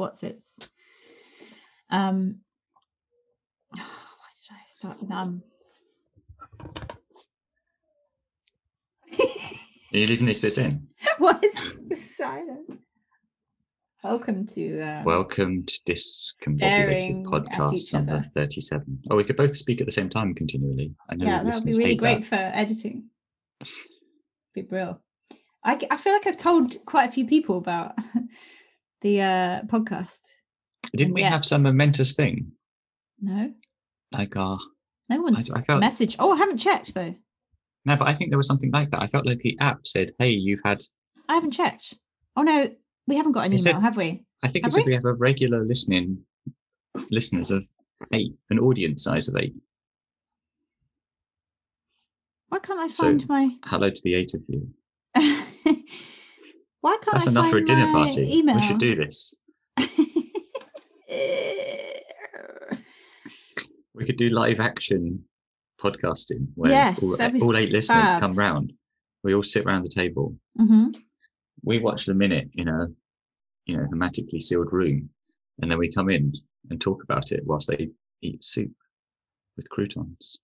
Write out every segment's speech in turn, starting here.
what's it's. Um, why did I start with um? Are you leaving these bits in? what is silent? Welcome to uh, Welcome to Discombobulated podcast number 37. Oh, we could both speak at the same time continually. I know yeah, that would be really great that. for editing. Be brilliant. I feel like I've told quite a few people about the uh, podcast. Didn't we have some momentous thing? No, Like, uh, no one's I felt- message. Oh, I haven't checked though. no, but I think there was something like that. I felt like the app said, hey, you've had, I haven't checked. Oh no, we haven't got an It email, said- have we? I think Have it said we? we have a regular listening, listeners of eight, an audience size of eight. Why can't I So- find my? Hello to the eight of you. Why can't That's I enough for a dinner party. Email? We should do this. We could do live action podcasting where Yes, all, all eight listeners fab. come round. We all sit around the table. hmm We watch the minute in a, you know, hermetically sealed room, and then we come in and talk about it whilst they eat soup with croutons.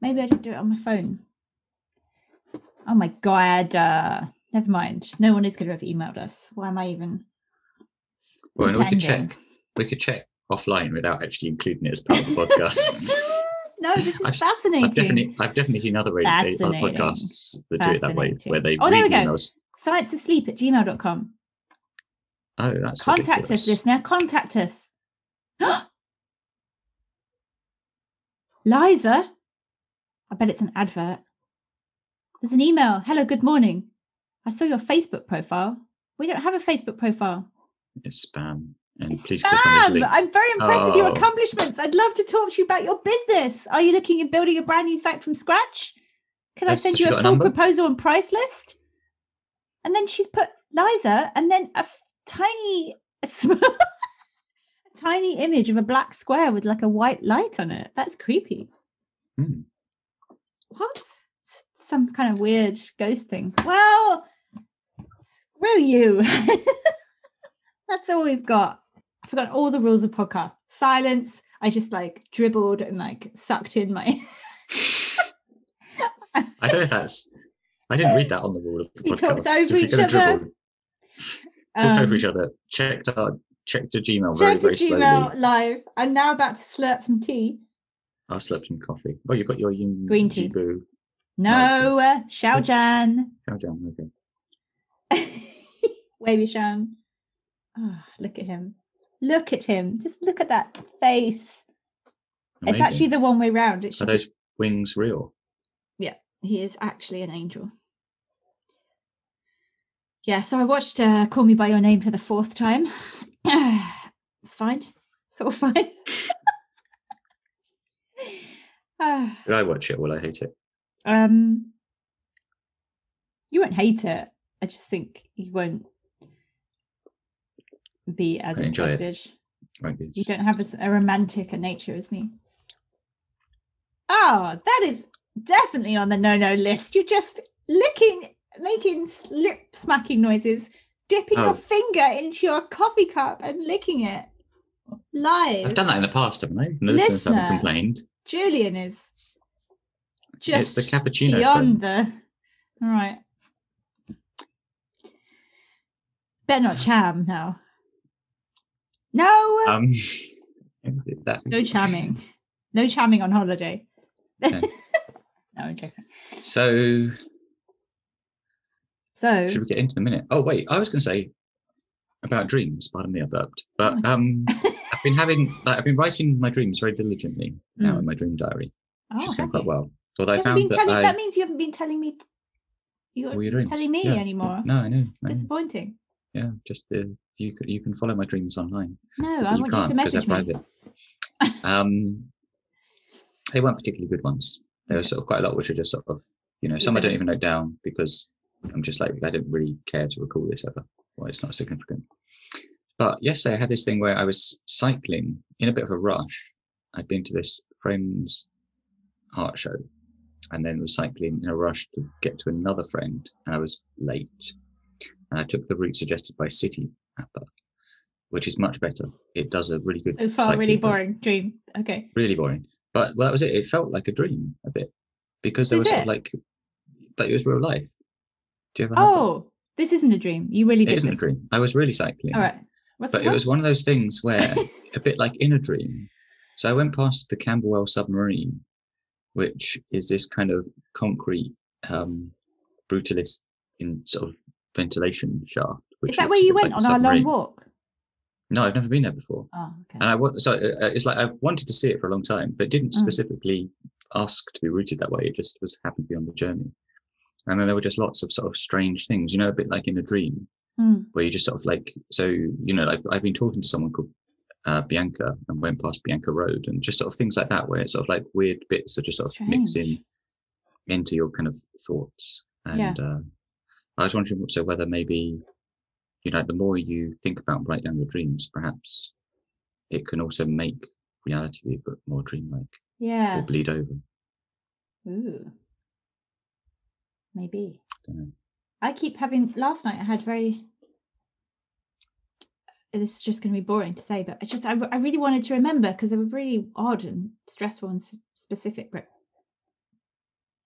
Maybe I didn't do it on my phone. Oh my god. Uh, never mind. No one is going to have emailed us. Why am I even? Well, and we could check. We could check offline without actually including it as part of the podcast. no, this is I've- fascinating. I've definitely, I've definitely seen other, radio, other podcasts that do it that way, where they. Oh, there we go. emails. Science of sleep at gmail.com. Oh, that's Contact ridiculous. us, listener. Contact us. Liza. I bet it's an advert. There's an email. Hello, good morning. I saw your Facebook profile. We don't have a Facebook profile. It's spam. And It's please click on this spam. link. I'm very impressed with your Oh. accomplishments. I'd love to talk to you about your business. Are you looking at building a brand new site from scratch? Can I send you a got a full proposal and price list? And then she's put Liza and then a f- tiny, a sm- tiny image of a black square with like a white light on it. That's creepy. Hmm. What? Some kind of weird ghost thing. Well, screw you. That's all we've got. I forgot all the rules of podcast. Silence. I just like dribbled and like sucked in my. I don't know if that's. I didn't read that on the wall of the We podcast. talked over so each you're going to other. dribble, talked over um, each other, checked our, checked your Gmail very, very slowly. Gmail live. I'm now about to slurp some tea. I slept some coffee. Oh, you've got your Green tea. Jibu. No, uh, Xiao Jan. Oh, jam, okay. Wavy Shan. Oh, look at him. Look at him. Just look at that face. It's actually the one way round. It Are should be- those wings real? Yeah, he is actually an angel. Yeah, so I watched uh, Call Me by Your Name for the fourth time. it's fine. It's all fine. Ah, Did I watch it? Will I hate it? Um, you won't hate it. I just think you won't be as I enjoy it. interested. Right. You don't have as a romantic a nature as me. Oh, that is definitely on the no-no list. You're just licking, making lip smacking noises, dipping Oh. your finger into your coffee cup and licking it live. I've done that in the past, haven't I? No the listeners haven't Listener. complained. Julian is it's the cappuccino. beyond thing. the. All right. Better not cham now. No, Um, that, no chamming. No chamming on holiday. Okay. no, I'm joking. So, So, should we get into the minute? Oh, wait, I was going to say about dreams. Pardon me, I burped. But um, I've been having, like, I've been writing my dreams very diligently now Mm. in my dream diary, which oh, is going quite well. So You haven't found been that telling, I, that means you haven't been telling me. You're your dreams. telling me yeah. anymore. No, I know. I know. Disappointing. Yeah, just uh, you can you can follow my dreams online. No, I you want you to message me. private. um, they weren't particularly good ones. There were sort of quite a lot which are just sort of, you know, some I don't even note down because I'm just like I didn't really care to recall this ever. Well, it's not significant. But yesterday I had this thing where I was cycling in a bit of a rush. I'd been to this friend's art show and then was cycling in a rush to get to another friend and I was late. And I took the route suggested by City Mapper. which is much better. It does a really good. So far, really boring dream. Okay. Really boring. But well, that was it. It felt like a dream a bit because there Is was sort of like, but it was real life. Do you ever have? Oh, this isn't a dream. You really did It isn't a dream. I was really cycling. All right. What's But it was one of those things where, a bit like in a dream. So I went past the Camberwell submarine, which is this kind of concrete, um, brutalist in sort of ventilation shaft. Which Is that where you went like on a our long walk? No, I've never been there before. Oh, okay. And I wa- so uh, it's like I wanted to see it for a long time, but didn't Mm. specifically ask to be routed that way. It just was happened to be on the journey. And then there were just lots of sort of strange things, you know, a bit like in a dream Hmm. where you just sort of like, so, you know, like I've been talking to someone called uh, Bianca and went past Bianca Road and just sort of things like that, where it's sort of like weird bits that just sort of mix in into your kind of thoughts. And Yeah. uh, I was wondering also whether maybe, you know, the more you think about and write down your dreams, perhaps it can also make reality be a bit more dreamlike Yeah. or bleed over. Ooh. Maybe. Dunno. I keep having. Last night I had very. This is just going to be boring to say, but it's just I, I really wanted to remember because they were really odd and stressful and specific. But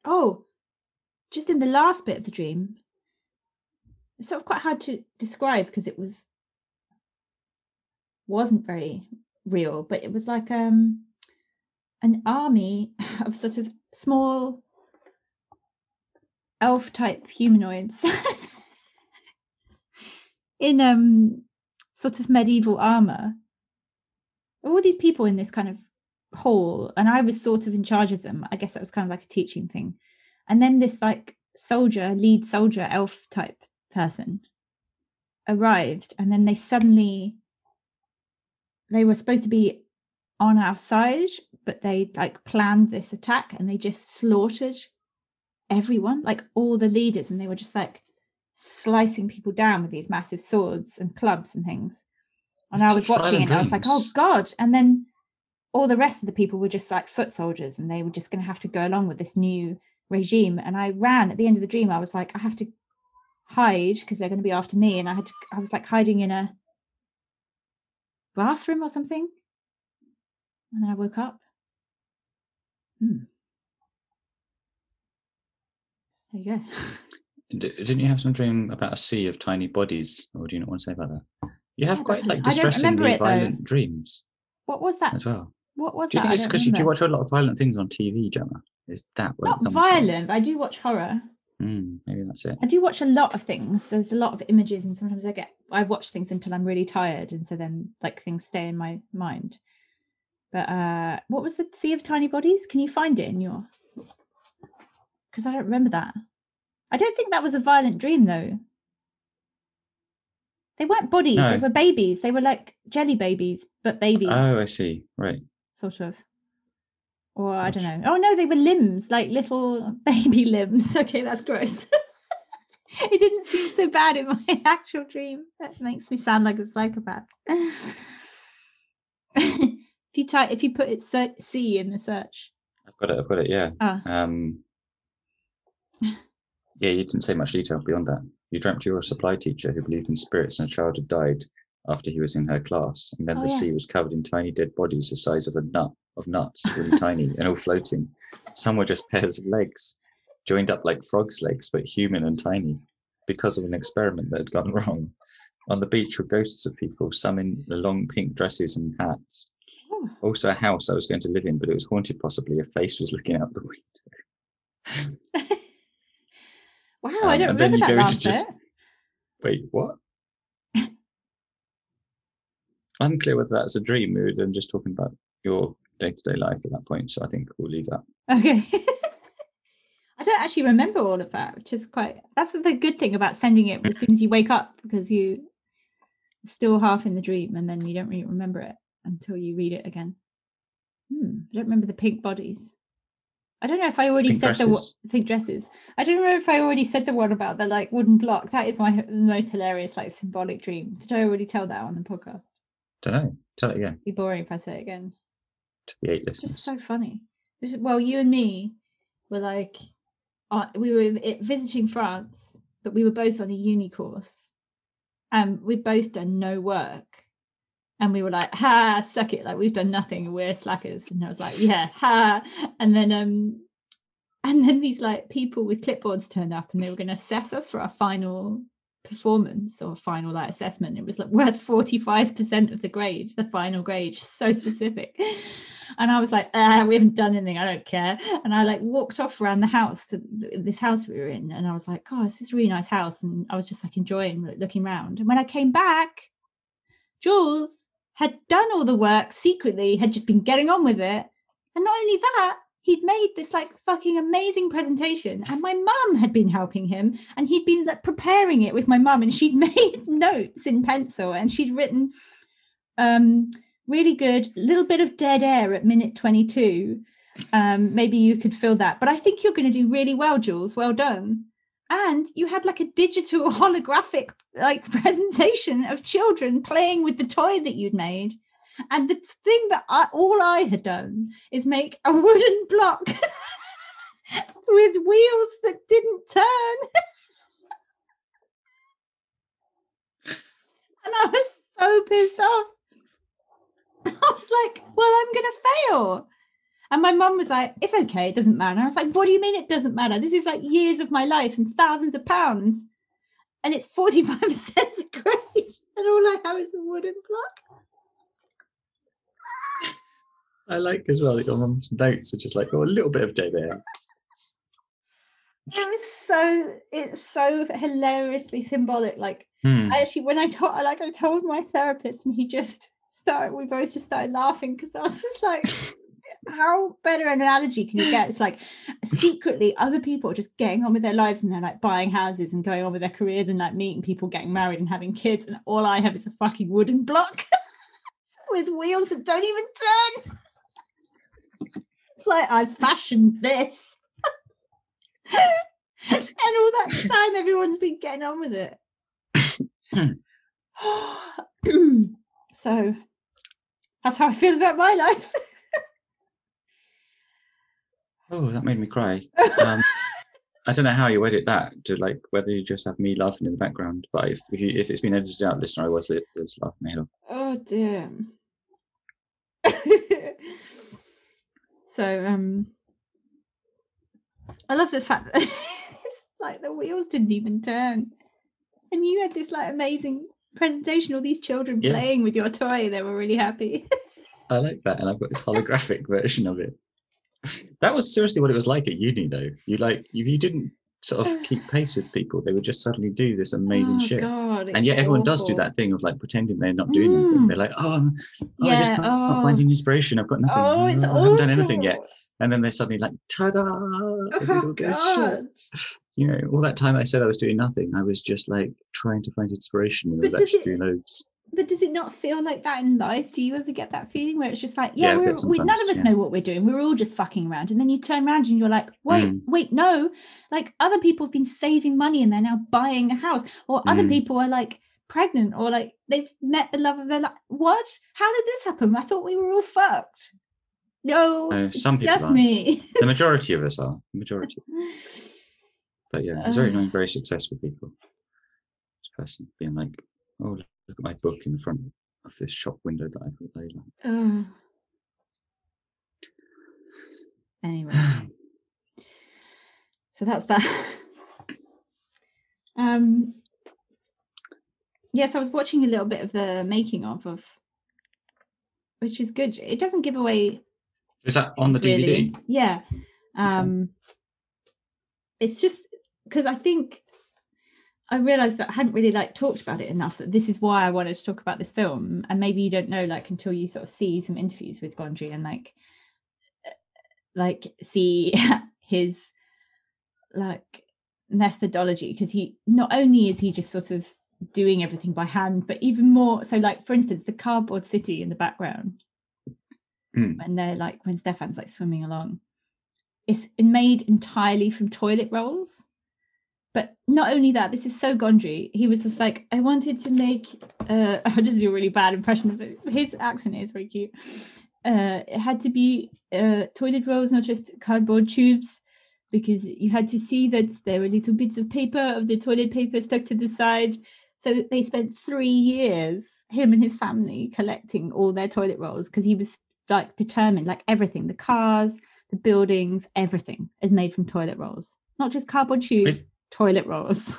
oh, just in the last bit of the dream, it's sort of quite hard to describe because it was wasn't very real, but it was like um an army of sort of small elf type humanoids in um sort of medieval armor. All these people in this kind of hall and i was sort of in charge of them. I guess that was kind of like a teaching thing. And then this like soldier lead soldier elf type person arrived and then they suddenly they were supposed to be on our side but they like planned this attack and they just slaughtered everyone, like all the leaders, and they were just like slicing people down with these massive swords and clubs and things. And I was watching it and I was like, oh. God. And then all the rest of the people were just like foot soldiers and they were just going to have to go along with this new regime. And I ran at the end of the dream. I was like, I have to hide because they're going to be after me. And I had to, I was like hiding in a bathroom or something. And then I woke up. Hmm. There you go. Didn't you have some dream about a sea of tiny bodies, or do you not want to say about that? You have quite like distressingly it, though. violent dreams What was that? as well. What was Do you that? think it's because you do watch a lot of violent things on TV, Gemma? Is that where Not comes from? violent. I do watch horror. Mm, maybe that's it. I do watch a lot of things. There's a lot of images, and sometimes I get I watch things until I'm really tired, and so then like things stay in my mind. But uh what was the Sea of Tiny Bodies? Can you find it in your? Because I don't remember that. I don't think that was a violent dream though. They weren't bodies. They were babies. They were like jelly babies, but babies. Oh, I see. Right. sort of. Or I don't know. Oh no, they were limbs, like little baby limbs. Okay, that's gross. it didn't seem so bad in my actual dream. That makes me sound like a psychopath. if you type, if you put it C in the search. I've got it. I've got it. Yeah. Ah, Um, yeah, you didn't say much detail beyond that. You dreamt you were a supply teacher who believed in spirits and a child had died after he was in her class. And then Oh, the yeah. sea was covered in tiny dead bodies the size of a nut, of nuts, really tiny and all floating. Some were just pairs of legs, joined up like frog's legs, but human and tiny, because of an experiment that had gone wrong. On the beach were ghosts of people, some in the long pink dresses and hats. oh, Also, a house I was going to live in, but it was haunted possibly. A face was looking out the window. wow, I Um, don't and then remember you that go into just- bit. Wait, what? Unclear whether that's a dream or then just talking about your day to day life at that point. So I think we'll leave that. Okay. I don't actually remember all of that, which is quite that's the good thing about sending it as soon as you wake up because you're still half in the dream and then you don't really remember it until you read it again. Hmm, I don't remember the pink bodies. I don't know if I already Pink said the pink dresses. I don't know if I already said the one about the like wooden block. That is my most hilarious like symbolic dream. Did I already tell that on the podcast? Don't know. Tell it again It'd be boring if I say it again. to the eight It's listeners. just so funny. Was- Well, you and me were like, uh, we were visiting France, but we were both on a uni course, and we'd both done no work. And we were like, ha, suck it, like we've done nothing, we're slackers. And I was like, yeah, ha. And then um and then these like people with clipboards turned up and they were going to assess us for our final performance or final like assessment. It was like worth 45% of the grade, the final grade, so specific. And I was like, ah, we haven't done anything. I don't care. And I like walked off around the house to this house we were in. And I was like, oh, this is a really nice house. And I was just like enjoying looking around. And when I came back, Jules had done all the work secretly, had just been getting on with it. And not only that, he'd made this like fucking amazing presentation and my mum had been helping him and he'd been like, preparing it with my mum and she'd made notes in pencil and she'd written um really good little bit of dead air at minute 22 um maybe you could fill that but i think you're going to do really well jules well done and you had like a digital holographic like presentation of children playing with the toy that you'd made and the thing that I, all I had done is make a wooden block with wheels that didn't turn. and I was so pissed off. I was like, well, I'm going to fail. And my mum was like, it's okay, it doesn't matter. I was like, what do you mean it doesn't matter? This is like years of my life and thousands of pounds. And it's 45% the grade. And all I have is a wooden block. I like as well that your mum's notes are just like, oh, a little bit of air. It was so it's so hilariously symbolic. Like Hmm. I actually when I told like I told my therapist and he just started we both just started laughing because I was just like how better an analogy can you get? It's like secretly other people are just getting on with their lives and they're like buying houses and going on with their careers and like meeting people, getting married and having kids, and all I have is a fucking wooden block with wheels that don't even turn. It's like I fashioned this. and all that time everyone's been getting on with it. so that's how I feel about my life. Oh, that made me cry. Um, I don't know how you edit that to like whether you just have me laughing in the background. But if if, you, if it's been edited out, listener, I was, it was laughing my head off. oh damn. so um I love the fact that it's like the wheels didn't even turn. And you had this like amazing presentation, all these children Yeah. playing with your toy, they were really happy. I like that, and I've got this holographic version of it. That was seriously what it was like at uni, though. You like if you didn't sort of keep pace with people, they would just suddenly do this amazing oh shit. god. and yet everyone does do that thing of like pretending they're not doing anything. Mm. They're like, oh, I'm, oh I just Yeah, can't, oh. finding inspiration. I've got nothing. Oh, it's Oh, I haven't done anything yet. And then they're suddenly like, ta-da! Oh. You know, all that time I said I was doing nothing, I was just like trying to find inspiration and I But was actually doing loads. But does it not feel like that in life? Do you ever get that feeling where it's just like, Yeah, yeah, we're, we, none of us yeah. know what we're doing. We're all just fucking around. And then you turn around and you're like, wait, Mm. wait, no. Like other people have been saving money and they're now buying a house. Or other Mm. people are like pregnant or like they've met the love of their life. What? How did this happen? I thought we were all fucked. No, Uh, some people just me. The majority of us are. The majority. But yeah, it's very Uh. very successful people. This person being like, oh, look at my book in the front of this shop window that I thought they like. Ugh. Anyway. so that's that um yes i was watching a little bit of the making of of which is good it doesn't give away Is that on the really. DVD? yeah um it's just because i think i realized that i hadn't really like talked about it enough that this is why i wanted to talk about this film and maybe you don't know like until you sort of see some interviews with gondry and like uh, like see his like methodology because he not only is he just sort of doing everything by hand but even more so like for instance the cardboard city in the background. Mm. and they're like when stefan's like swimming along. It's made entirely from toilet rolls but not only that this is so gondry. He was just like i wanted to make uh i just do a really bad impression of it. His accent is very cute. Uh it had to be uh toilet rolls not just cardboard tubes because you had to see that there were little bits of paper of the toilet paper stuck to the side. So they spent three years, him and his family, collecting all their toilet rolls because he was like determined, like everything, the cars, the buildings, everything is made from toilet rolls, not just cardboard tubes, toilet rolls.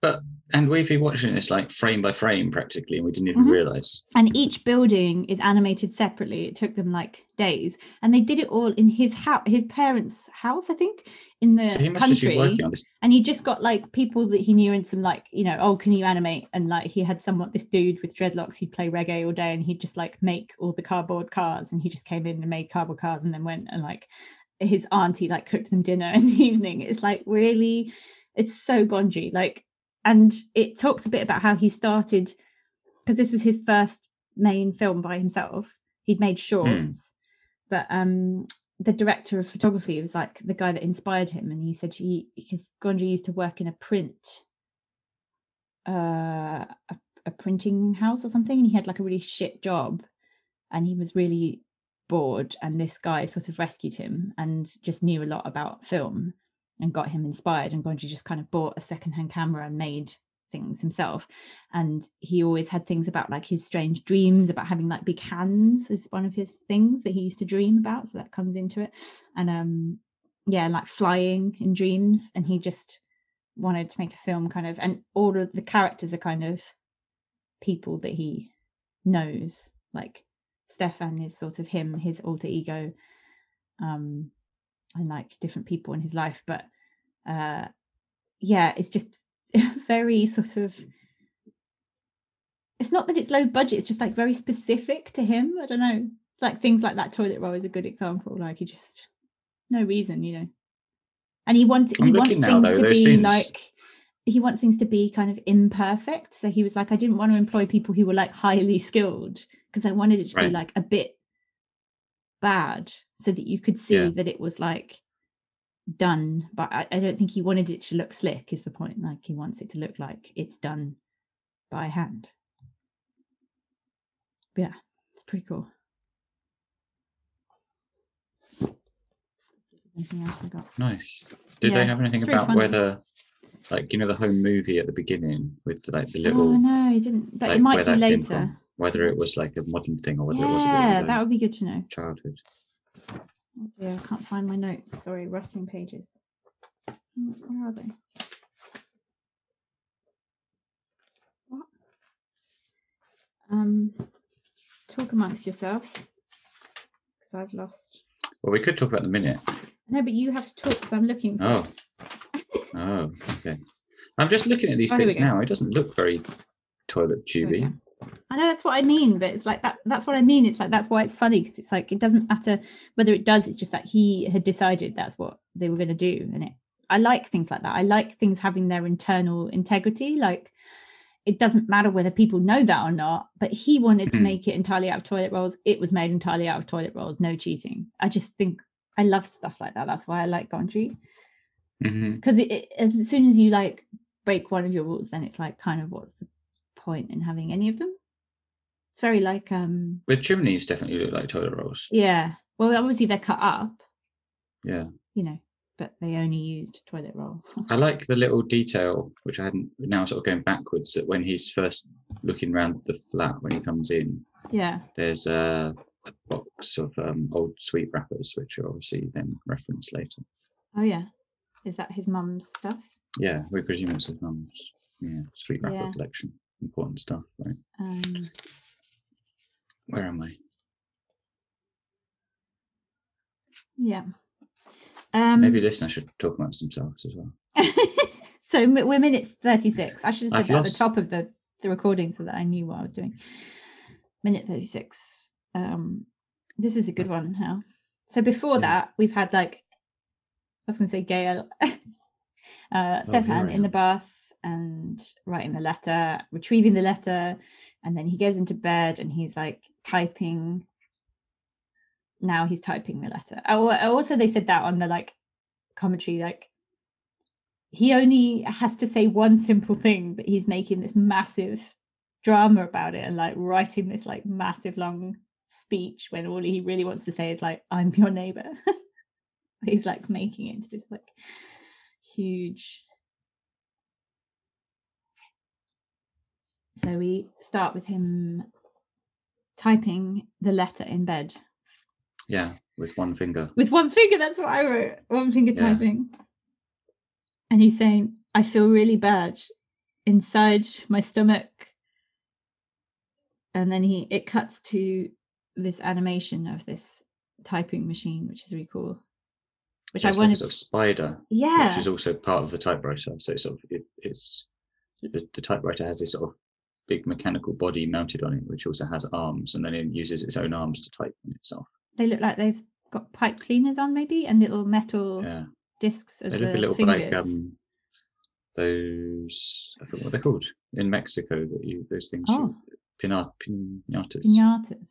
But and we've been watching this like frame by frame practically, and we didn't even Mhm. realize. and each building is animated separately. It took them like days, and they did it all in his house, his parents' house, I think, in the So he must have country. been working on this. and he just got like people that he knew and some like you know oh can you animate and like he had someone this dude with dreadlocks he'd play reggae all day and he'd just like make all the cardboard cars and he just came in and made cardboard cars and then went and like his auntie like cooked them dinner in the evening. It's like really it's so gondry like and it talks a bit about how he started because this was his first main film by himself. He'd made shorts but um the director of photography was like the guy that inspired him and he said he because Gondry used to work in a print uh a, a printing house or something and he had like a really shit job and he was really bored and this guy sort of rescued him and just knew a lot about film and got him inspired and Gondry just kind of bought a secondhand camera and made things himself. And he always had things about like his strange dreams about having like big hands is one of his things that he used to dream about so that comes into it. And um yeah like flying in dreams and he just wanted to make a film kind of and all of the characters are kind of people that he knows like Stefan is sort of him his alter ego um and like different people in his life but uh yeah it's just very sort of it's not that it's low budget it's just like very specific to him i don't know. Like things like that toilet roll is a good example like he just no reason you know. And he wants he wants things though, to be scenes- like he wants things to be kind of imperfect. So he was like i didn't want to employ people who were like highly skilled because i wanted it to Right. be like a bit bad so that you could see Yeah. that it was like done. But I, I don't think he wanted it to look slick is the point. Like he wants it to look like it's done by hand. But yeah it's pretty cool. Anything else i got? Nice. Did Yeah, they have anything about whether, like you know, the home movie at the beginning with like the little. oh no he didn't but like, it might where do that came later from? whether it was like a modern thing or whether it was yeah that would be good to know childhood. Oh dear, I can't find my notes. Sorry, rustling pages. Where are they? What? Um, talk amongst yourself, because I've lost. Well, we could talk about the minute. No, but you have to talk because I'm looking. Oh. Oh, okay. I'm just looking at these Oh, bits now. It doesn't look very toilet tubey. I know that's what I mean, but it's like that. That's what I mean. It's like that's why it's funny because it's like it doesn't matter whether it does. It's just that he had decided that's what they were going to do, and it. I like things like that. I like things having their internal integrity. Like it doesn't matter whether people know that or not. But he wanted to Mhm. make it entirely out of toilet rolls. It was made entirely out of toilet rolls. No cheating. I just think I love stuff like that. That's why I like Gondry hmm because it, as soon as you like break one of your rules, then it's like kind of what's the point in having any of them? It's very like um The chimneys definitely look like toilet rolls. yeah. Well, obviously they're cut up, Yeah. you know, but they only used toilet roll. I like the little detail, which I hadn't now sort of going backwards, that when he's first looking around the flat when he comes in, yeah. there's a, a box of um, old sweet wrappers, which are obviously then referenced later. Oh yeah. Is that his mum's stuff? Yeah, we presume it's his mum's yeah, sweet wrapper Yeah. collection. Important stuff, right? Um Where am I? yeah. Um Maybe listeners should talk amongst themselves as well. so we're minute 36. I should have said I've that lost- at the top of the, the recording so that I knew what I was doing. Minute 36. Um, this is a good one now. So before Yeah. that, we've had like, I was going to say Gael, uh, Stefan in the bath and writing the letter, retrieving the letter, and then he goes into bed and he's like typing. Now he's typing the letter. Oh, also they said that on the like commentary, like he only has to say one simple thing, but he's making this massive drama about it and like writing this like massive long speech when all he really wants to say is like, I'm your neighbor. he's like making it into this like huge So we start with him typing the letter in bed Yeah, with one finger. with one finger. That's what I wrote. One finger Yeah. typing. And he's saying, I feel really bad inside my stomach. And then he it cuts to this animation of this typing machine, which is really cool. Which Yeah, I it's like a sort of spider, Yeah. which is also part of the typewriter. So it's sort of it, it's the, the typewriter has this sort of big mechanical body mounted on it, which also has arms, and then it uses its own arms to type on itself. They look like they've got pipe cleaners on maybe and little metal Yeah, discs as they the look a little fingers. bit like um those I forget what they're called in Mexico. That you those things Oh. you, pinat, pinatas. Pinatas.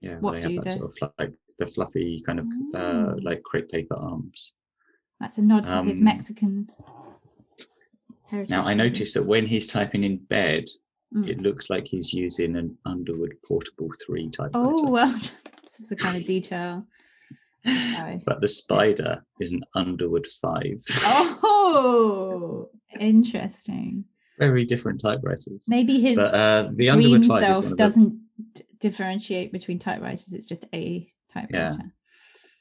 Yeah, What they have that they- sort of like the fluffy kind of uh, Mm. like crepe paper arms. That's a nod to his Um, Mexican heritage. Now I noticed that when he's typing in bed, Mm. it looks like he's using an Underwood Portable 3 typewriter. Oh well, this is the kind of detail. But the spider is an Underwood 5. Oh, interesting. Very different typewriters. Maybe his But uh, the Underwood green 5 self one doesn't differentiate between typewriters. It's just a typewriter.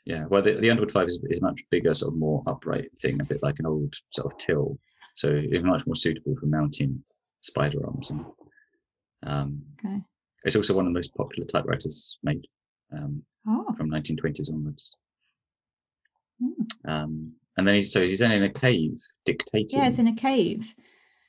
yeah, well, the, the Underwood 5 is, is a much bigger, sort of more upright thing, a bit like an old sort of till. So it's much more suitable for mounting spider arms. And, um, Okay. it's also one of the most popular typewriters made um, Oh, from 1920s onwards. Hmm. Um, and then he's so he's then in a cave dictating yeah, it's in a cave.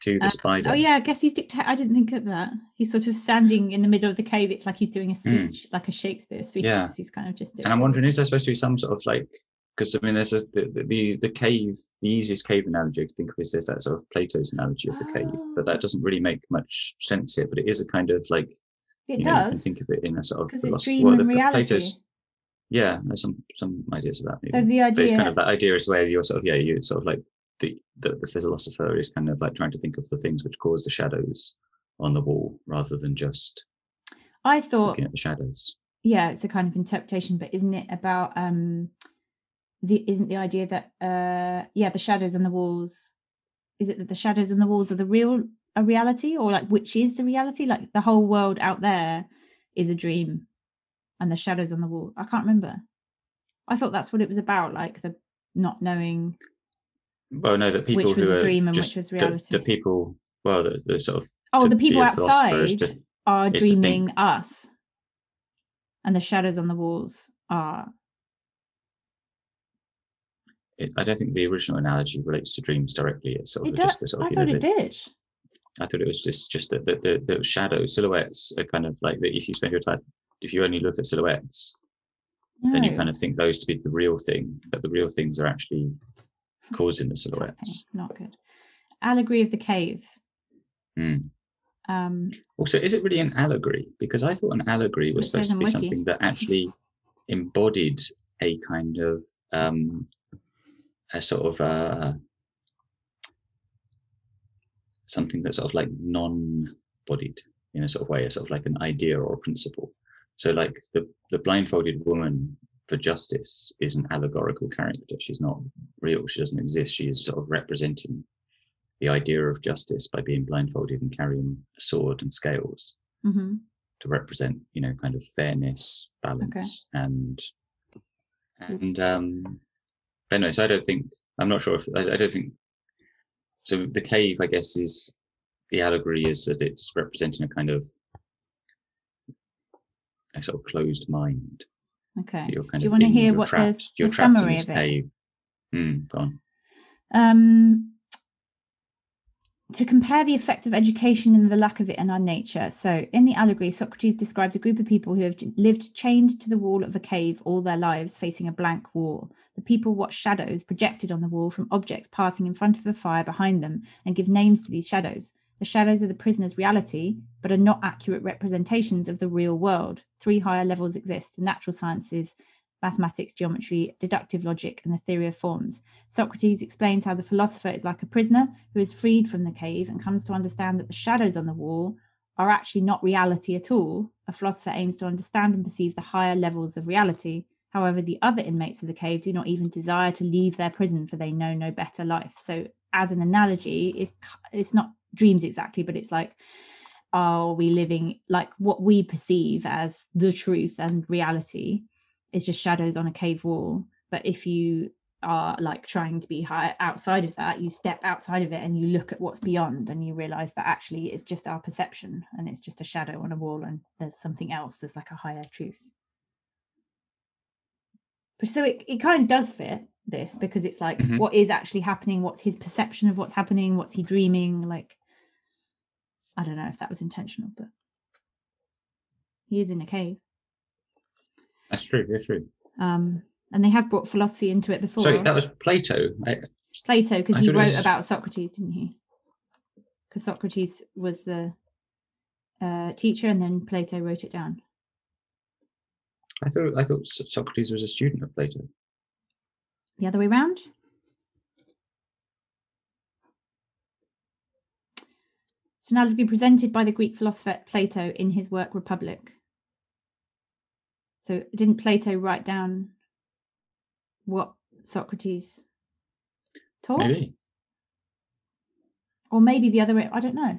To the Uh, spider. Oh yeah, I guess he's dicta- I didn't think of that. He's sort of standing in the middle of the cave. It's like he's doing a speech, like a Shakespeare speech. Hmm. Yeah. He's kind of just. And I'm wondering, is there supposed to be some sort of like, because I mean, there's a, the, the the cave, the easiest cave analogy I can think of is there's that sort of Plato's analogy of the cave, but Oh. that doesn't really make much sense here. But it is a kind of like, It you know, you can does. think of it in a sort of philosophy. dream well, the- reality. Plato's, yeah, there's some some ideas about that. So the but it's kind of that idea is where you're sort of yeah, you sort of like the, the the philosopher is kind of like trying to think of the things which cause the shadows on the wall rather than just I thought looking at the shadows. yeah it's a kind of interpretation but isn't it about um the isn't the idea that uh yeah the shadows on the walls is it that the shadows on the walls are the real a reality? Or like which is the reality? Like the whole world out there is a dream and the shadows on the wall. I can't remember. I thought that's what it was about like the not knowing Well, no, that people which was who a are dream and just which was the, reality the people, well, the, the sort of oh the people a outside to- are is to think- dreaming us and the shadows on the walls are it, I don't think the original analogy relates to dreams directly. It's sort of it just does the sort i of, you thought know, it did I thought it was just just that the, the, the shadows, silhouettes are kind of like that. If you spend your time, if you only look at silhouettes, then you kind of think those to be the real thing, but the real things are actually causing the Okay, silhouettes. not good. Allegory of the cave. Hmm. Um, Also, is it really an allegory? Because I thought an allegory was supposed to be Wiki. something that actually embodied a kind of um, a sort of uh, something that's sort of like non-bodied in a sort of way, a sort of like an idea or a principle. So, like the the blindfolded woman for justice is an allegorical character. She's not real. She doesn't exist. She is sort of representing the idea of justice by being blindfolded and carrying a sword and scales mhm. to represent, you know, kind of fairness, balance, and and Oops. um. But anyway, so I don't think I'm not sure if I, I don't think. So the cave, I guess, is the allegory is that it's representing a kind of a sort of closed mind. Okay. You're kind Do you want to hear what the, trapped, you're the summary of it? Hmm, go on. Um, to compare the effect of education and the lack of it in our nature. So, in the allegory, Socrates describes a group of people who have lived chained to the wall of a cave all their lives, facing a blank wall. The people watch shadows projected on the wall from objects passing in front of a fire behind them and give names to these shadows. The shadows are the prisoner's reality, but are not accurate representations of the real world. Three higher levels exist the natural sciences, mathematics, geometry, deductive logic, and the theory of forms. Socrates explains how the philosopher is like a prisoner who is freed from the cave and comes to understand that the shadows on the wall are actually not reality at all. A philosopher aims to understand and perceive the higher levels of reality. However, the other inmates of the cave do not even desire to leave their prison, for they know no better life. So, as an analogy, it's it's not dreams exactly, but it's like are we living like what we perceive as the truth and reality is just shadows on a cave wall but if you are like trying to be high outside of that you step outside of it and you look at what's beyond and you realize that actually it's just our perception and it's just a shadow on a wall and there's something else there's like a higher truth but so it, it kind of does fit this because it's like Mhm. what is actually happening what's his perception of what's happening what's he dreaming like i don't know if that was intentional but he is in a cave That's true. That's true. um and they have brought philosophy into it before So that was Plato. I, plato because he wrote was- about socrates didn't he because socrates was the uh, teacher and then plato wrote it down I thought I thought Socrates was a student of Plato. the other way round they've presented by the greek philosopher plato in his work republic so didn't plato write down what socrates taught Maybe. or maybe the other way i don't know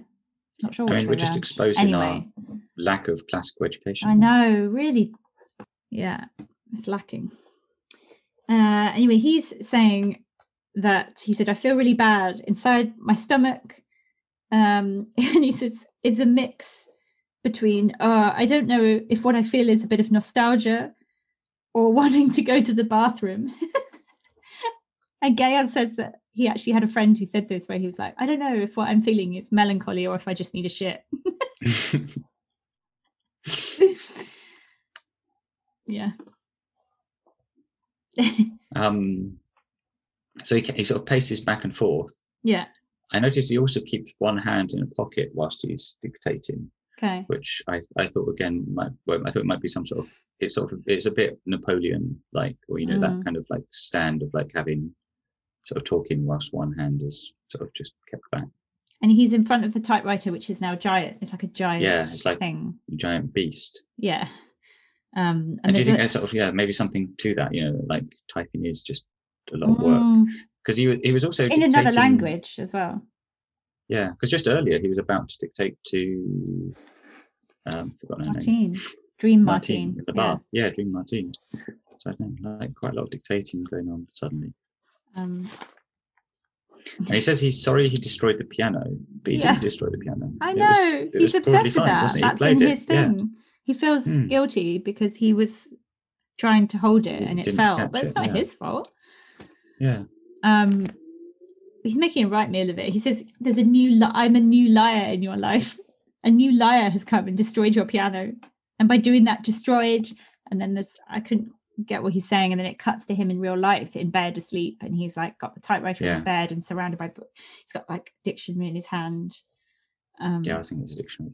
not sure I mean, we're just round. exposing anyway our lack of classical education. I know, really. Yeah, it's lacking. Uh, anyway, he's saying that he said, I feel really bad inside my stomach. Um, and he says, it's a mix between, uh, I don't know if what I feel is a bit of nostalgia or wanting to go to the bathroom. and Gayan says that he actually had a friend who said this, where he was like, I don't know if what I'm feeling is melancholy or if I just need a shit. yeah. um, so he, he sort of paces back and forth. yeah. I noticed he also keeps one hand in a pocket whilst he's dictating, Okay. which I, I thought again might well, I thought it might be some sort of it's sort of it's a bit Napoleon like or you know Mm. that kind of like stand of like having sort of talking whilst one hand is sort of just kept back. And he's in front of the typewriter, which is now giant. It's like a giant Yeah, it's like- thing. Giant beast. Yeah. Um, And, do you think a- there's sort of yeah maybe something to that? You know, like typing is just a lot of work Mm, because he he was also in another language as well. Yeah, because just earlier he was about to dictate to um forgotten her name. Dream Martine Martine. the bath. Yeah, Dream Martine. So I don't like quite a lot of dictating going on suddenly. Um, And he says he's sorry he destroyed the piano, but he Yeah. didn't destroy the piano. I know. was- he's obsessed with fine, that. He That's played in it, his yeah. thing. He feels Hmm. guilty because he was trying to hold it Didn't- and it fell. But it's it, not yeah. his fault. Yeah. Um he's making a right meal of it he says there's a new li- i'm a new liar in your life a new liar has come and destroyed your piano and by doing that destroyed and then there's i couldn't get what he's saying and then it cuts to him in real life in bed asleep and he's like got the typewriter in Yeah. the bed and surrounded by books he's got like dictionary in his hand um Yeah, I think it's a dictionary.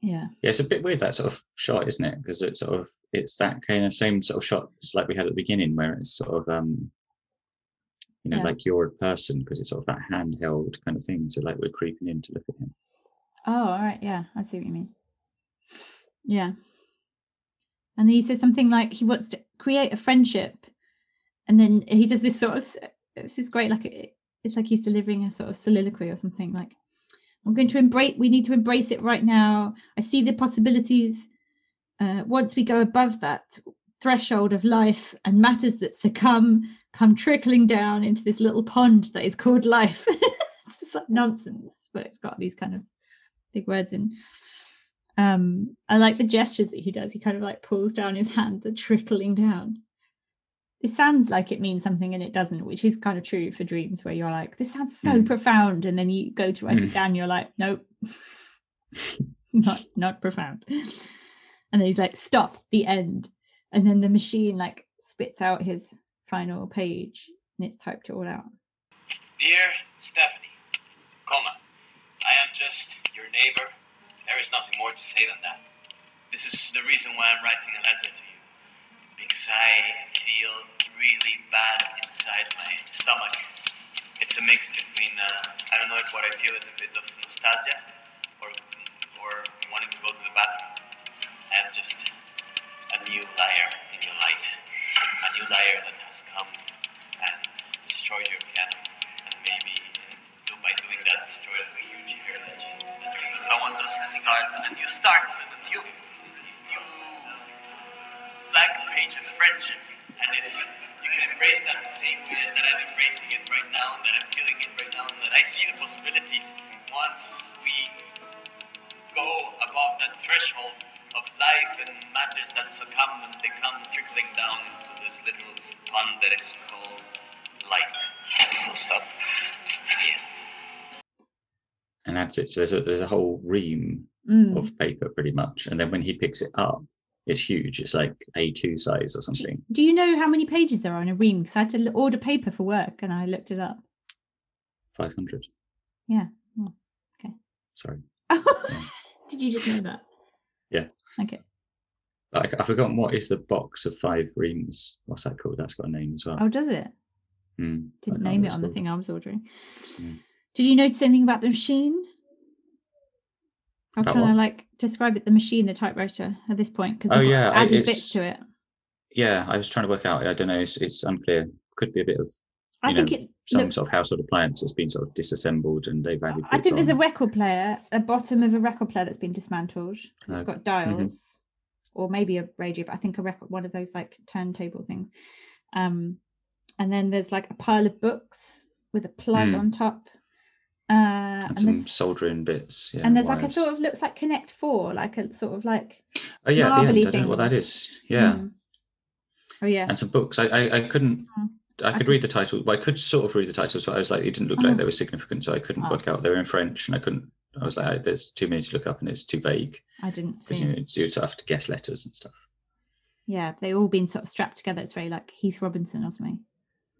yeah Yeah, it's a bit weird that sort of shot, isn't it? Because it's sort of it's that kind of same sort of shot it's like we had at the beginning where it's sort of um you know, Yeah. like you're a person because it's sort of that handheld kind of thing. So like we're creeping in to look at him. Oh, all right. Yeah, I see what you mean. Yeah. And then he says something like he wants to create a friendship, and then he does this sort of. This is great. Like it, it's like he's delivering a sort of soliloquy or something. Like I'm going to embrace. We need to embrace it right now. I see the possibilities. Uh, once we go above that threshold of life and matters that succumb come trickling down into this little pond that is called life. it's just like nonsense, but it's got these kind of big words in. Um, I like the gestures that he does. He kind of like pulls down his hand, the trickling down. It sounds like it means something and it doesn't, which is kind of true for dreams where you're like, this sounds so Mm. profound, and then you go to write it Mm. down, you're like, nope, not not profound. And then he's like, stop, the end. And then the machine like spits out his final page and it's typed it all out. Dear Stephanie, comma, I am just your neighbor. There is nothing more to say than that. This is the reason why I'm writing a letter to you. Because I feel really bad inside my stomach. It's a mix between, uh, I don't know if what I feel is a bit of nostalgia or, or wanting to go to the bathroom. And just a new liar in your life. A new liar that has come and destroyed your piano. And maybe by doing that, destroyed a huge heritage that I want us to start, a then It. So there's a there's a whole ream Mm. of paper pretty much. And then when he picks it up, it's huge. It's like A2 size or something. Do you know how many pages there are in a ream? Because I had to order paper for work and I looked it up. 500. Yeah. Oh, okay. Sorry. Did you just know that? Yeah. Okay. I, I've forgotten what is the box of five reams. What's that called? That's got a name as well. Oh, does it? I Didn't name it on the thing I was ordering. Mm. Did you notice anything about the machine? I was trying to like describe it, the machine, the typewriter at this point because Oh, yeah, bits to it. Yeah, I was trying to work out. I don't know. It's, it's unclear. Could be a bit of I you think it some looks. sort of household appliance that's been sort of disassembled and they've added. I think there's a record player, a bottom of a record player that's been dismantled 'cause it's Oh, It's got dials, or maybe a radio, but I think a record, one of those like turntable things. Um, and then there's like a pile of books with a plug Hmm. on top. Uh, and, some soldering bits. Yeah, and there's like a sort of looks like Connect Four, like a sort of like Oh yeah, at the end. I don't know what that is. Yeah, Mm. Oh yeah. and some books. I I, I couldn't. Mm. I could read the title. Well, I could sort of read the titles, but I was like, it didn't look Oh. like they were significant, so I couldn't Oh. work out. They were in French, and I couldn't. I was like, there's too many to look up, and it's too vague I didn't because see. you know it's, you have to guess letters and stuff. yeah, they've all been sort of strapped together. It's very like Heath Robinson or something.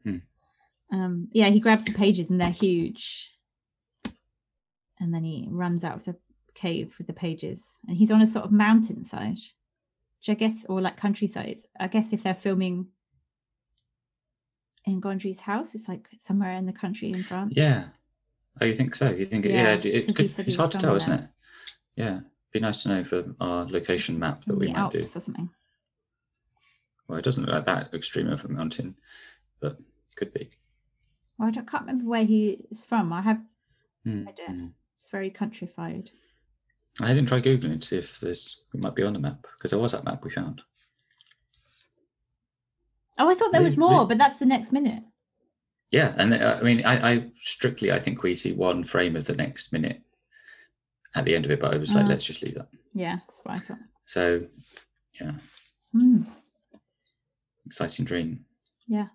Hmm. Um, yeah, he grabs the pages and they're huge, and then he runs out of the cave with the pages, and he's on a sort of mountainside, which I guess, or like countryside. I guess if they're filming in Gondry's house, it's like somewhere in the country in France. Yeah. Oh, you think so? You think? it- Yeah, Yeah. it, it 'cause he could, it's hard to tell, isn't it? Yeah. Be nice to know for our location map that in we might Alps do. or something. Well, it doesn't look like that extreme of a mountain, but could be. Well, I can't remember where he is from. I have. Hmm, I don't. It's very countrified. I didn't try googling to see if there's it might be on the map because there was that map we found. Oh, I thought there was more, but that's the next minute. Yeah, and uh, I mean, I, I strictly I think we see one frame of the next minute at the end of it, but I was like, Ah. let's just leave that. Yeah, that's what I thought. So, yeah, Hmm. exciting dream. Yeah,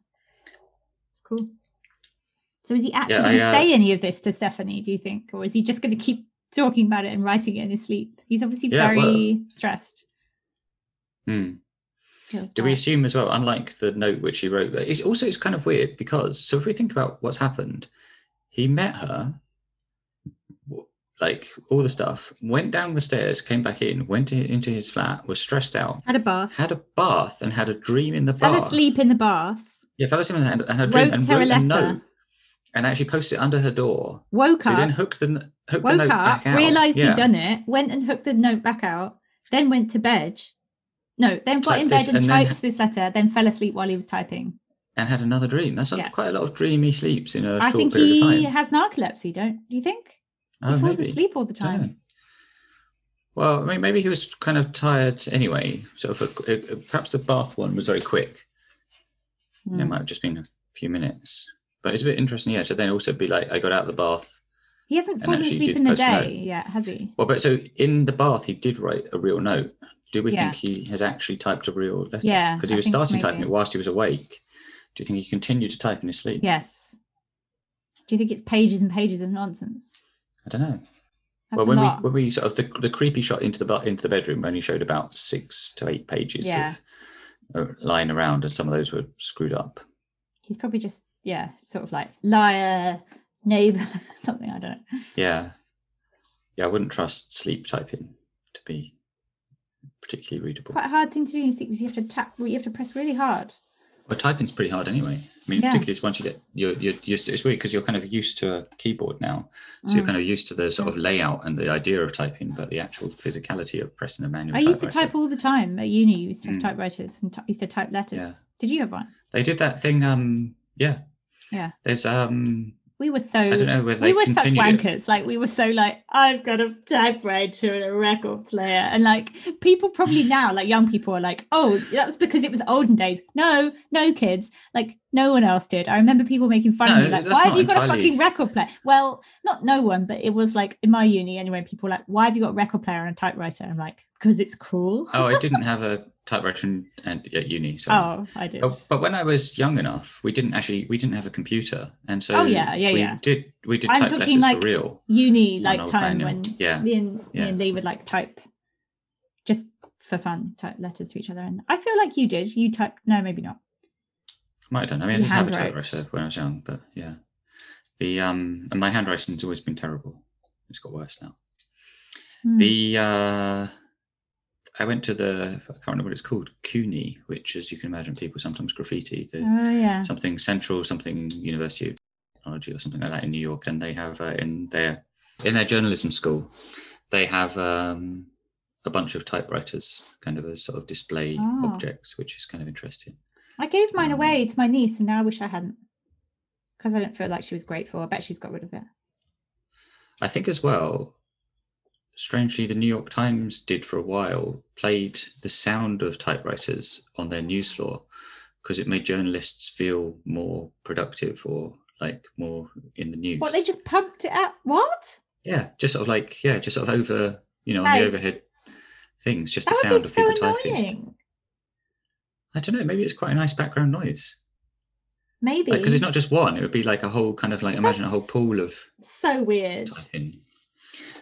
it's cool. So is he actually I, going to uh, say any of this to Stephanie, do you think? Or is he just going to keep talking about it and writing it in his sleep? He's obviously Yeah, very well- stressed. Hmm. Do we assume as well, unlike the note which he wrote, that it's also it's kind of weird because so if we think about what's happened, he met her, like all the stuff, went down the stairs, came back in, went into his flat, was stressed out, Had a bath. had a bath, and had a dream in the Fell bath. asleep in the bath. Yeah, fell asleep and had, and had a dream Wrote and her a wrote a letter. note and actually posted it under her door. Woke So he up. then hooked the hooked the note up. back out. Realised yeah. he'd done it. Went and hooked the note back out. Then went to bed. No, then got in bed and, and then- typed this letter. Then fell asleep while he was typing. and had another dream. That's Yeah. quite a lot of dreamy sleeps in a I short think period of time. He has narcolepsy. Don't do you think? oh, he falls maybe. asleep all the time. Well, I mean, maybe he was kind of tired anyway. Sort of, a, perhaps the bath one was very quick. It Hmm. might have just been a few minutes, but it's a bit interesting. Yeah, to then also be like, I got out of the bath. He hasn't And fallen actually asleep did in the day yet, has he? Well, but so in the bath, he did write a real note. Do we Yeah. think he has actually typed a real letter? Yeah, because he was starting typing it whilst he was awake. Do you think he continued to type in his sleep? Yes. Do you think it's pages and pages of nonsense? I don't know. That's well, when we when we sort of the, the creepy shot into the into the bedroom only showed about six to eight pages Yeah. of uh, lying around, and some of those were screwed up. He's probably just yeah, sort of like liar, neighbor, something. I don't know. Yeah, yeah, I wouldn't trust sleep typing to be particularly readable. Quite a hard thing to do in sleep because you have to tap. You have to press really hard. Well, typing's pretty hard anyway. I mean, Yeah. particularly once you get you're you're. To, it's weird because you're kind of used to a keyboard now, so you're Mm. kind of used to the sort of layout and the idea of typing, but the actual physicality of pressing a manual. I used to type all the time at uni. You used to have Mm. typewriters and ty- used to type letters. Yeah. Did you have one? They did that thing. Um, yeah, Yeah. There's um We were so I don't know whether we were such continued it. wankers. Like we were so like, I've got a typewriter and a record player. And like people probably now, like young people are like, oh, that was because it was olden days. No, no kids. Like no one else did. I remember people making fun of me, like, why have you got a fucking record player? Well, not no one, but it was like in my uni anyway, people were like, why have you got a record player and a typewriter? I'm like, because it's cool. Oh, I didn't have a typewriter in, and at uni. So. Oh, I did. But, but when I was young enough, we didn't actually we didn't have a computer, and so Oh, yeah, yeah, we yeah. did we did I'm type letters like- for real. Uni like time manual. when Yeah, me and me and Lee would like type just for fun, type letters to each other. And I feel like you did. You typed no, maybe not. I might have done. I mean, I You did have a typewriter when I was young, but yeah, the um and my handwriting's always been terrible. It's got worse now. Hmm. The uh I went to the I can't remember what it's called, CUNY, which, as you can imagine, people sometimes graffiti. The, oh yeah. something central, something University of Technology or something like that in New York, and they have uh, in their in their journalism school, they have um, a bunch of typewriters, kind of as sort of display Oh. objects, which is kind of interesting. I gave mine um, away to my niece, and now I wish I hadn't. Because I don't feel like she was grateful. I bet she's got rid of it. I think as well. Strangely, the New York Times did for a while played the sound of typewriters on their news floor because it made journalists feel more productive or like more in the news. What they just pumped it out? What? Yeah, just sort of like yeah, just sort of over you know on Nice. the overhead things, just the sound of so people typing. I don't know, maybe it's quite a nice background noise. Maybe. Because it's not just one; it would be like a whole kind of like imagine a whole pool of so weird. typing.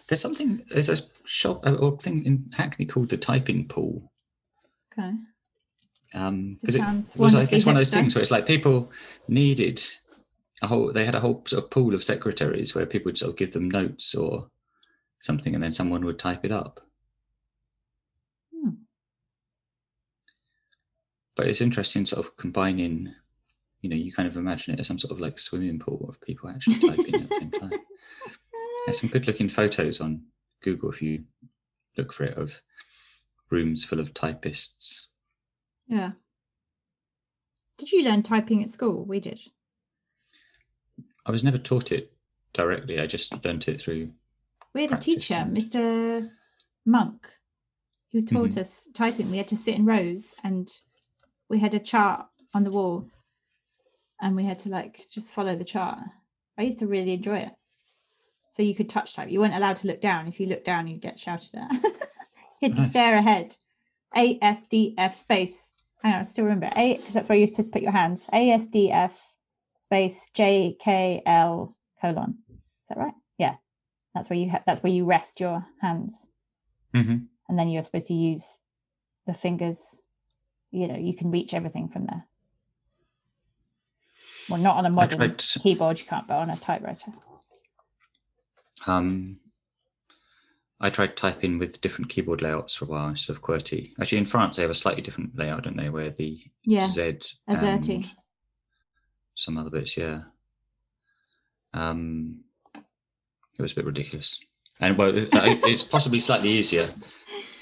There's something there's a shop or thing in Hackney called the typing pool. Okay. Um, because it was I guess one of those things where it's like people needed a whole they had a whole sort of pool of secretaries where people would sort of give them notes or something and then someone would type it up. Hmm. But it's interesting sort of combining, you know, you kind of imagine it as some sort of like swimming pool of people actually typing at the same time. There's some good looking photos on Google if you look for it of rooms full of typists. Yeah. Did you learn typing at school? We did. I was never taught it directly, I just learnt it through We had a teacher, and- Mr. Monk, who taught Mhm. us typing. We had to sit in rows and we had a chart on the wall and we had to like just follow the chart. I used to really enjoy it. So you could touch type. You weren't allowed to look down. If you looked down, you'd get shouted at. you had to Nice. stare ahead. A S D F space. Hang on, I still remember. A because that's where supposed to put your hands. A S D F space J K L colon. Is that right? Yeah. That's where you ha- that's where you rest your hands hmm and then you're supposed to use the fingers you know you can reach everything from there well not on a modern keyboard you can't but on a typewriter um I tried typing with different keyboard layouts for a while instead of QWERTY. Actually, in France, they have a slightly different layout, don't they? Where the yeah Z and some other bits, yeah. Um, it was a bit ridiculous, and well, it's possibly slightly easier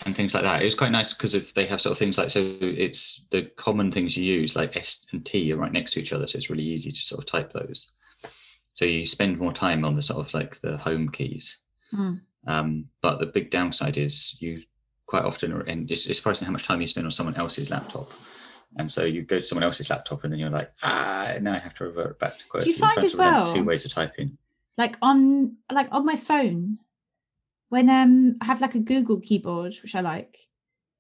and things like that. It was quite nice because if they have sort of things like so, it's the common things you use like S and T are right next to each other, so it's really easy to sort of type those. So you spend more time on the sort of like the home keys. Mm. Um, but the big downside is you quite often, are, and it's, it's surprising how much time you spend on someone else's laptop. And so you go to someone else's laptop, and then you're like, ah, now I have to revert back to QWERTY. you find trying as well- two ways of typing. like on like on my phone when um i have like a google keyboard which i like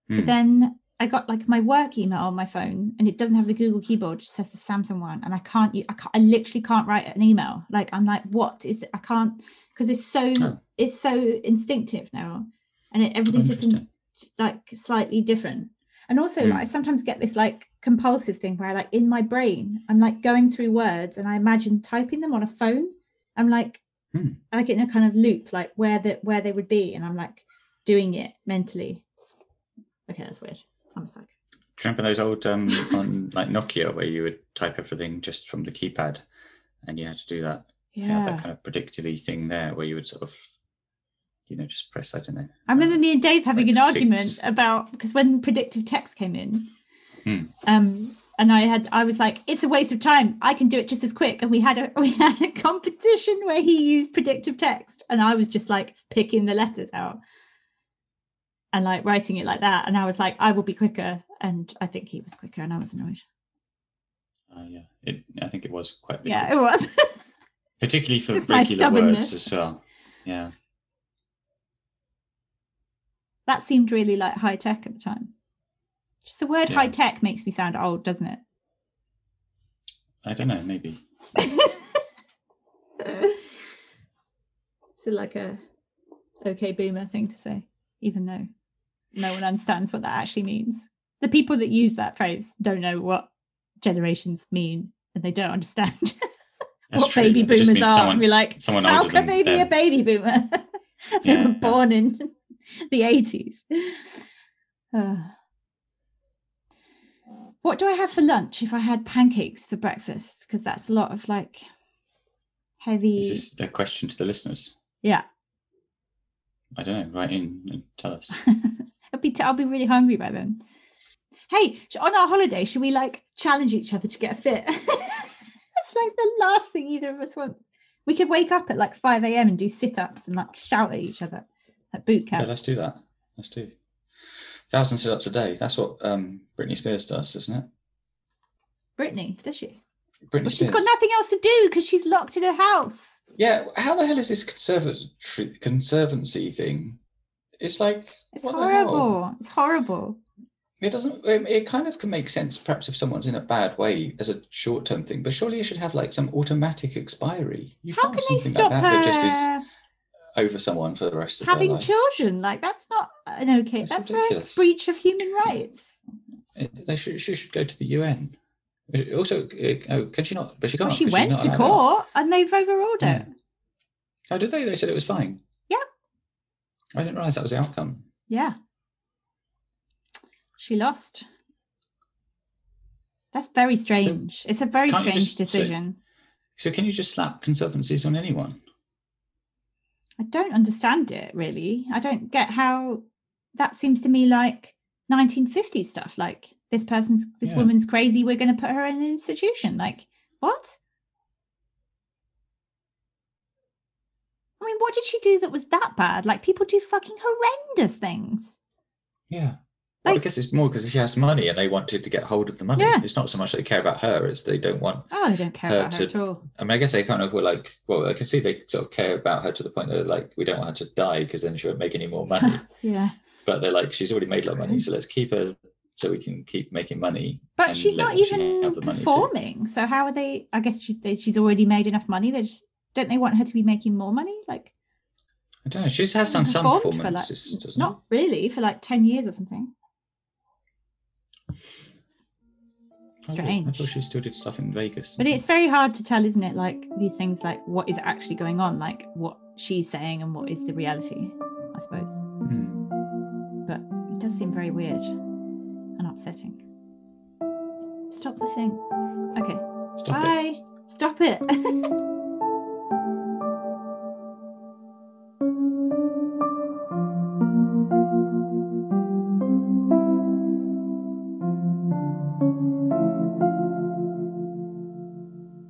Hmm. but then i got like my work email on my phone and it doesn't have the google keyboard it just says the samsung one and i can't i, can't, I literally can't write an email. Like i'm like what is it? I can't because it's so Oh. it's so instinctive now and it, everything's just in, like slightly different. And also Hmm. like, i sometimes get this like compulsive thing where I like in my brain i'm like going through words and i imagine typing them on a phone. I'm like Hmm. i get in a kind of loop like where the where they would be and i'm like doing it mentally. Okay that's weird. i'm a psycho Do you remember those old um, on like Nokia where you would type everything just from the keypad, and you had to do that? You had yeah that kind of predictive thing there where you would sort of, you know, just press. I don't know. I remember um, me and Dave having like an argument six. about because when predictive text came in, Hmm. um, and I had I was like, it's a waste of time. I can do it just as quick. And we had a we had a competition where he used predictive text, and I was just like picking the letters out and like writing it like that. And I was like, I will be quicker. And I think he was quicker, and I was annoyed. Uh, yeah, it, I think it was quite big. Yeah, it was. Particularly for Just regular words as well. Yeah. that seemed really like high tech at the time. Just the word Yeah. high tech makes me sound old, doesn't it? I don't know, maybe. it's like a okay boomer thing to say, even though no one understands what that actually means. The people that use that phrase don't know what generations mean and they don't understand what true. baby boomers are. someone- we're like, someone how can they be a baby boomer? they Yeah, were yeah. born in the 80s. Uh, what do I have for lunch if I had pancakes for breakfast? Because that's a lot of like heavy. Is this a question to the listeners? Yeah. I don't know. Write in and tell us. I'll be, t- I'll be really hungry by then. Hey, on our holiday, should we like challenge each other to get fit? That's like the last thing either of us wants. We could wake up at like 5 a.m. and do sit ups and like shout at each other at boot camp. Yeah, let's do that. Let's do. Thousand sit-ups a day. That's what um, Britney Spears does, isn't it? Britney, does she? Britney Well, Spears. she's got nothing else to do because she's locked in her house. Yeah. How the hell is this conservatory conservancy thing? It's like It's horrible. It's horrible. It doesn't. It, it kind of can make sense, perhaps, if someone's in a bad way as a short-term thing. But surely you should have like some automatic expiry. You How can't can they something stop like that that just is her over someone for the rest of having their life. children? Like that's not an okay. That's that's ridiculous. a breach of human rights. It- They should. She should go to the UN. Also, uh, oh, can she not? But she can't. Well, she went not to court and they've overruled Yeah. it. Oh, did they? They said it was fine. I didn't realize that was the outcome. Yeah. She lost. That's very strange. it's a very strange just decision. So can you just slap conservancies on anyone? I don't understand it really. I don't get how that seems to me like 1950s stuff. Like this person's, this Yeah. woman's crazy. We're going to put her in an institution. Like what? I mean, what did she do that was that bad? Like people do fucking horrendous things. Yeah. Well, I guess it's more because she has money and they wanted to get hold of the money. Yeah. It's not so much they care about her; it's they don't want. Oh, they don't care Her about her to- at all. I mean, I guess they kind of were like, well, I can see they sort of care about her to the point that like, we don't want her to die because then she won't make any more money. yeah. but they're like, she's already made a lot of money, mm. so let's keep her so we can keep making money. But she's not even have the money too. performing. So how are they? I guess she's they, she's already made enough money. They're just don't they want her to be making more money? Like I don't know. She has done some performed for, like, performances, doesn't not really for like ten years or something. she? Oh, I thought she still did stuff in Vegas. But it's very hard to tell, isn't it? Like these things, like what is actually going on, like what she's saying and what is the reality. I suppose, Hmm. but it does seem very weird and upsetting. Stop the thing. Okay. Stop it. Bye. Stop it.